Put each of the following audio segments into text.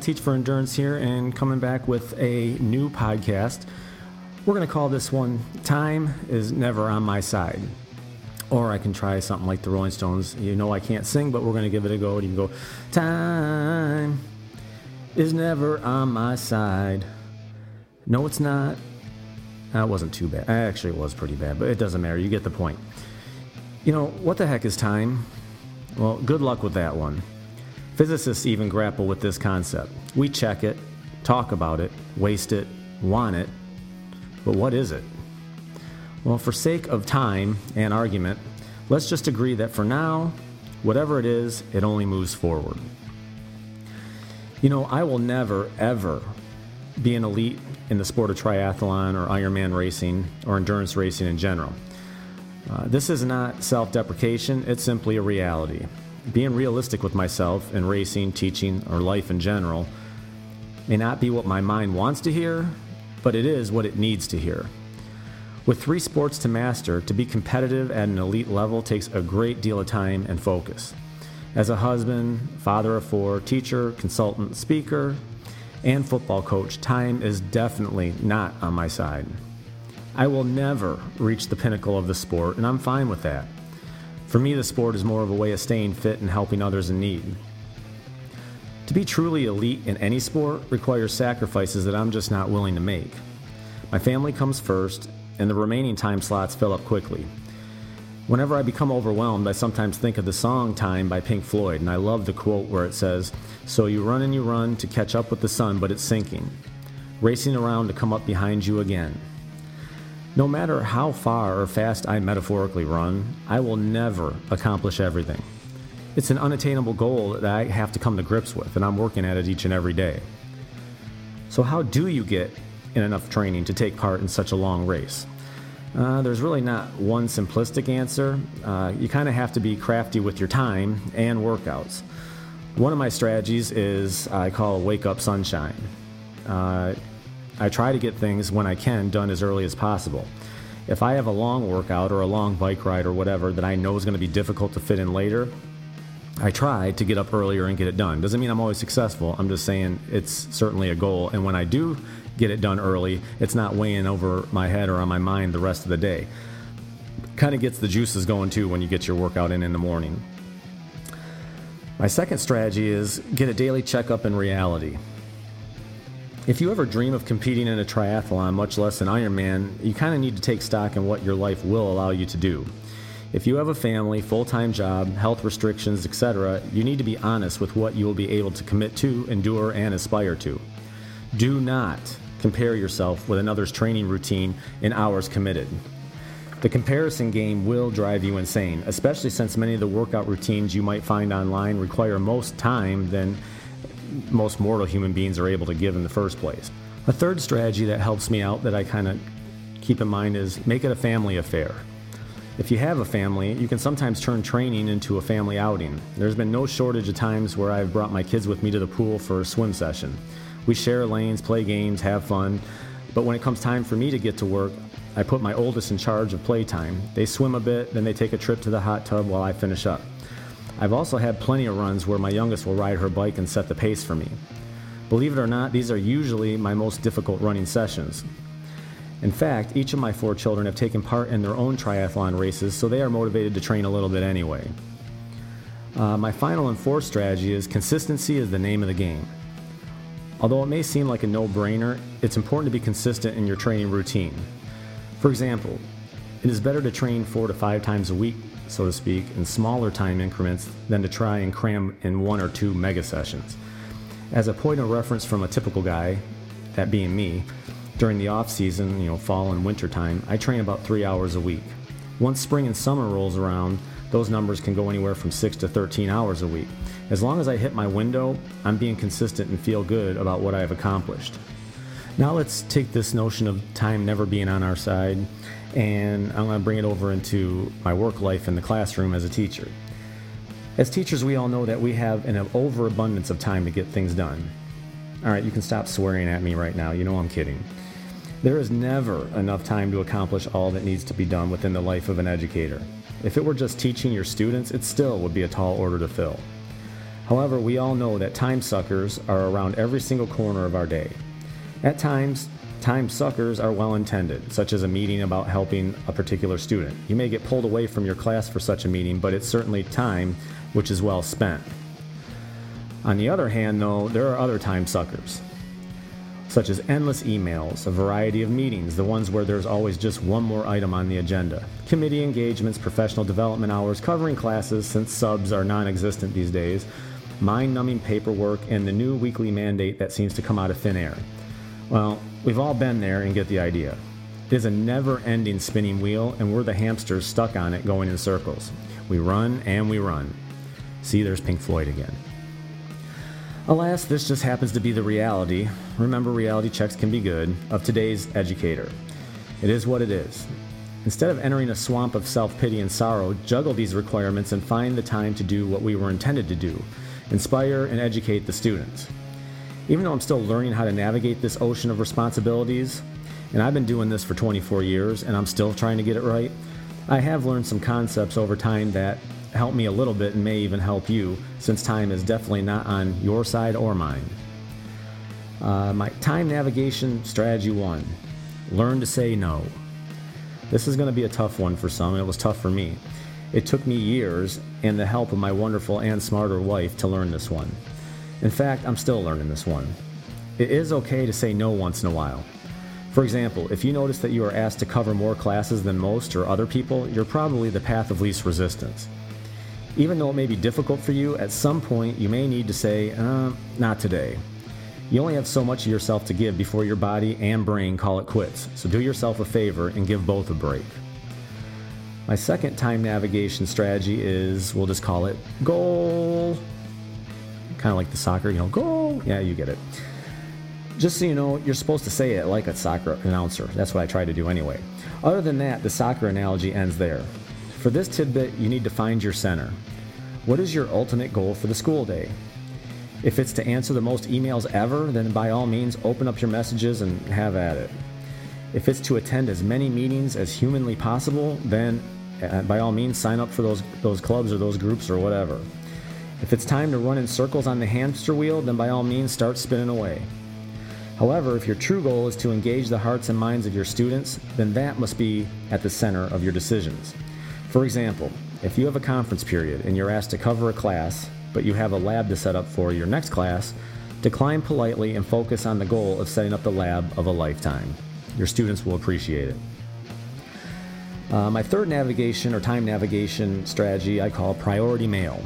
Teach for endurance here and coming back with a new podcast. We're going to call this one Time is Never on My Side. Or I can try something like the Rolling Stones. You know I can't sing, but we're going to give it a go. And You can go, Time is never on my side. No, it's not. That wasn't too bad. Actually, it was pretty bad, but it doesn't matter. You get the point. You know, what the heck is time? Well, good luck with that one. Physicists even grapple with this concept. We check it, talk about it, waste it, want it, but what is it? Well, for sake of time and argument, let's just agree that for now, whatever it is, it only moves forward. You know, I will never, ever be an elite in the sport of triathlon or Ironman racing or endurance racing in general. Uh, this is not self deprecation, it's simply a reality being realistic with myself in racing, teaching, or life in general may not be what my mind wants to hear, but it is what it needs to hear. With three sports to master, to be competitive at an elite level takes a great deal of time and focus. As a husband, father of four, teacher, consultant, speaker, and football coach, time is definitely not on my side. I will never reach the pinnacle of the sport, and I'm fine with that. For me, the sport is more of a way of staying fit and helping others in need. To be truly elite in any sport requires sacrifices that I'm just not willing to make. My family comes first, and the remaining time slots fill up quickly. Whenever I become overwhelmed, I sometimes think of the song Time by Pink Floyd, and I love the quote where it says, So you run and you run to catch up with the sun, but it's sinking, racing around to come up behind you again. No matter how far or fast I metaphorically run, I will never accomplish everything. It's an unattainable goal that I have to come to grips with, and I'm working at it each and every day. So, how do you get in enough training to take part in such a long race? Uh, there's really not one simplistic answer. Uh, you kind of have to be crafty with your time and workouts. One of my strategies is I call wake up sunshine. Uh, I try to get things when I can done as early as possible. If I have a long workout or a long bike ride or whatever that I know is going to be difficult to fit in later, I try to get up earlier and get it done. Doesn't mean I'm always successful. I'm just saying it's certainly a goal. And when I do get it done early, it's not weighing over my head or on my mind the rest of the day. Kind of gets the juices going too when you get your workout in in the morning. My second strategy is get a daily checkup in reality. If you ever dream of competing in a triathlon, much less an Ironman, you kind of need to take stock in what your life will allow you to do. If you have a family, full time job, health restrictions, etc., you need to be honest with what you will be able to commit to, endure, and aspire to. Do not compare yourself with another's training routine in hours committed. The comparison game will drive you insane, especially since many of the workout routines you might find online require most time than most mortal human beings are able to give in the first place. A third strategy that helps me out that I kind of keep in mind is make it a family affair. If you have a family, you can sometimes turn training into a family outing. There's been no shortage of times where I've brought my kids with me to the pool for a swim session. We share lanes, play games, have fun, but when it comes time for me to get to work, I put my oldest in charge of playtime. They swim a bit, then they take a trip to the hot tub while I finish up. I've also had plenty of runs where my youngest will ride her bike and set the pace for me. Believe it or not, these are usually my most difficult running sessions. In fact, each of my four children have taken part in their own triathlon races, so they are motivated to train a little bit anyway. Uh, my final and fourth strategy is consistency is the name of the game. Although it may seem like a no brainer, it's important to be consistent in your training routine. For example, it is better to train four to five times a week so to speak, in smaller time increments than to try and cram in one or two mega sessions. As a point of reference from a typical guy, that being me, during the off season, you know, fall and winter time, I train about three hours a week. Once spring and summer rolls around, those numbers can go anywhere from 6 to 13 hours a week. As long as I hit my window, I'm being consistent and feel good about what I have accomplished. Now let's take this notion of time never being on our side and I'm going to bring it over into my work life in the classroom as a teacher. As teachers, we all know that we have an overabundance of time to get things done. All right, you can stop swearing at me right now. You know I'm kidding. There is never enough time to accomplish all that needs to be done within the life of an educator. If it were just teaching your students, it still would be a tall order to fill. However, we all know that time suckers are around every single corner of our day. At times, time suckers are well intended, such as a meeting about helping a particular student. You may get pulled away from your class for such a meeting, but it's certainly time which is well spent. On the other hand, though, there are other time suckers, such as endless emails, a variety of meetings, the ones where there's always just one more item on the agenda, committee engagements, professional development hours, covering classes since subs are non existent these days, mind numbing paperwork, and the new weekly mandate that seems to come out of thin air. Well, we've all been there and get the idea. It is a never ending spinning wheel, and we're the hamsters stuck on it going in circles. We run and we run. See, there's Pink Floyd again. Alas, this just happens to be the reality. Remember, reality checks can be good of today's educator. It is what it is. Instead of entering a swamp of self pity and sorrow, juggle these requirements and find the time to do what we were intended to do inspire, and educate the students. Even though I'm still learning how to navigate this ocean of responsibilities, and I've been doing this for 24 years and I'm still trying to get it right, I have learned some concepts over time that help me a little bit and may even help you, since time is definitely not on your side or mine. Uh, my time navigation strategy one learn to say no. This is going to be a tough one for some, and it was tough for me. It took me years and the help of my wonderful and smarter wife to learn this one. In fact, I'm still learning this one. It is okay to say no once in a while. For example, if you notice that you are asked to cover more classes than most or other people, you're probably the path of least resistance. Even though it may be difficult for you, at some point you may need to say, uh, not today. You only have so much of yourself to give before your body and brain call it quits, so do yourself a favor and give both a break. My second time navigation strategy is we'll just call it goal. Kind of like the soccer, you know, goal. Yeah, you get it. Just so you know, you're supposed to say it like a soccer announcer. That's what I try to do anyway. Other than that, the soccer analogy ends there. For this tidbit, you need to find your center. What is your ultimate goal for the school day? If it's to answer the most emails ever, then by all means open up your messages and have at it. If it's to attend as many meetings as humanly possible, then uh, by all means, sign up for those, those clubs or those groups or whatever. If it's time to run in circles on the hamster wheel, then by all means, start spinning away. However, if your true goal is to engage the hearts and minds of your students, then that must be at the center of your decisions. For example, if you have a conference period and you're asked to cover a class, but you have a lab to set up for your next class, decline politely and focus on the goal of setting up the lab of a lifetime. Your students will appreciate it. Uh, my third navigation or time navigation strategy I call priority mail.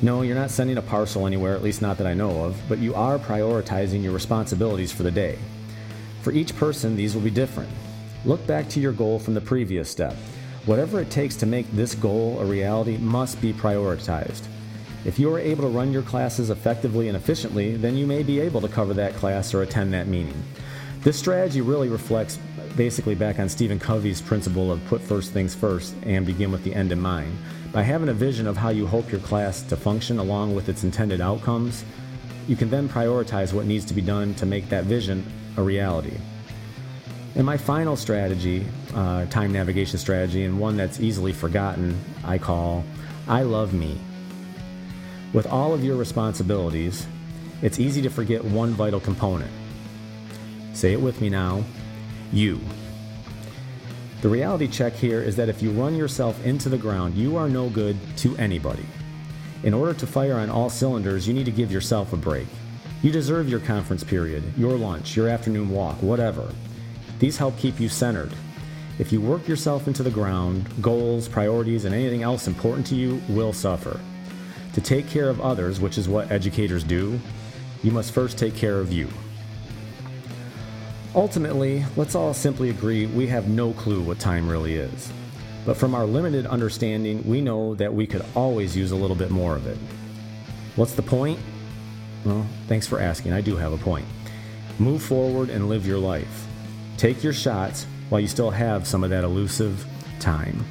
No, you're not sending a parcel anywhere, at least not that I know of, but you are prioritizing your responsibilities for the day. For each person, these will be different. Look back to your goal from the previous step. Whatever it takes to make this goal a reality must be prioritized. If you are able to run your classes effectively and efficiently, then you may be able to cover that class or attend that meeting. This strategy really reflects basically back on Stephen Covey's principle of put first things first and begin with the end in mind. By having a vision of how you hope your class to function along with its intended outcomes, you can then prioritize what needs to be done to make that vision a reality. And my final strategy, uh, time navigation strategy, and one that's easily forgotten, I call I love me. With all of your responsibilities, it's easy to forget one vital component. Say it with me now you. The reality check here is that if you run yourself into the ground, you are no good to anybody. In order to fire on all cylinders, you need to give yourself a break. You deserve your conference period, your lunch, your afternoon walk, whatever. These help keep you centered. If you work yourself into the ground, goals, priorities, and anything else important to you will suffer. To take care of others, which is what educators do, you must first take care of you. Ultimately, let's all simply agree we have no clue what time really is. But from our limited understanding, we know that we could always use a little bit more of it. What's the point? Well, thanks for asking. I do have a point. Move forward and live your life. Take your shots while you still have some of that elusive time.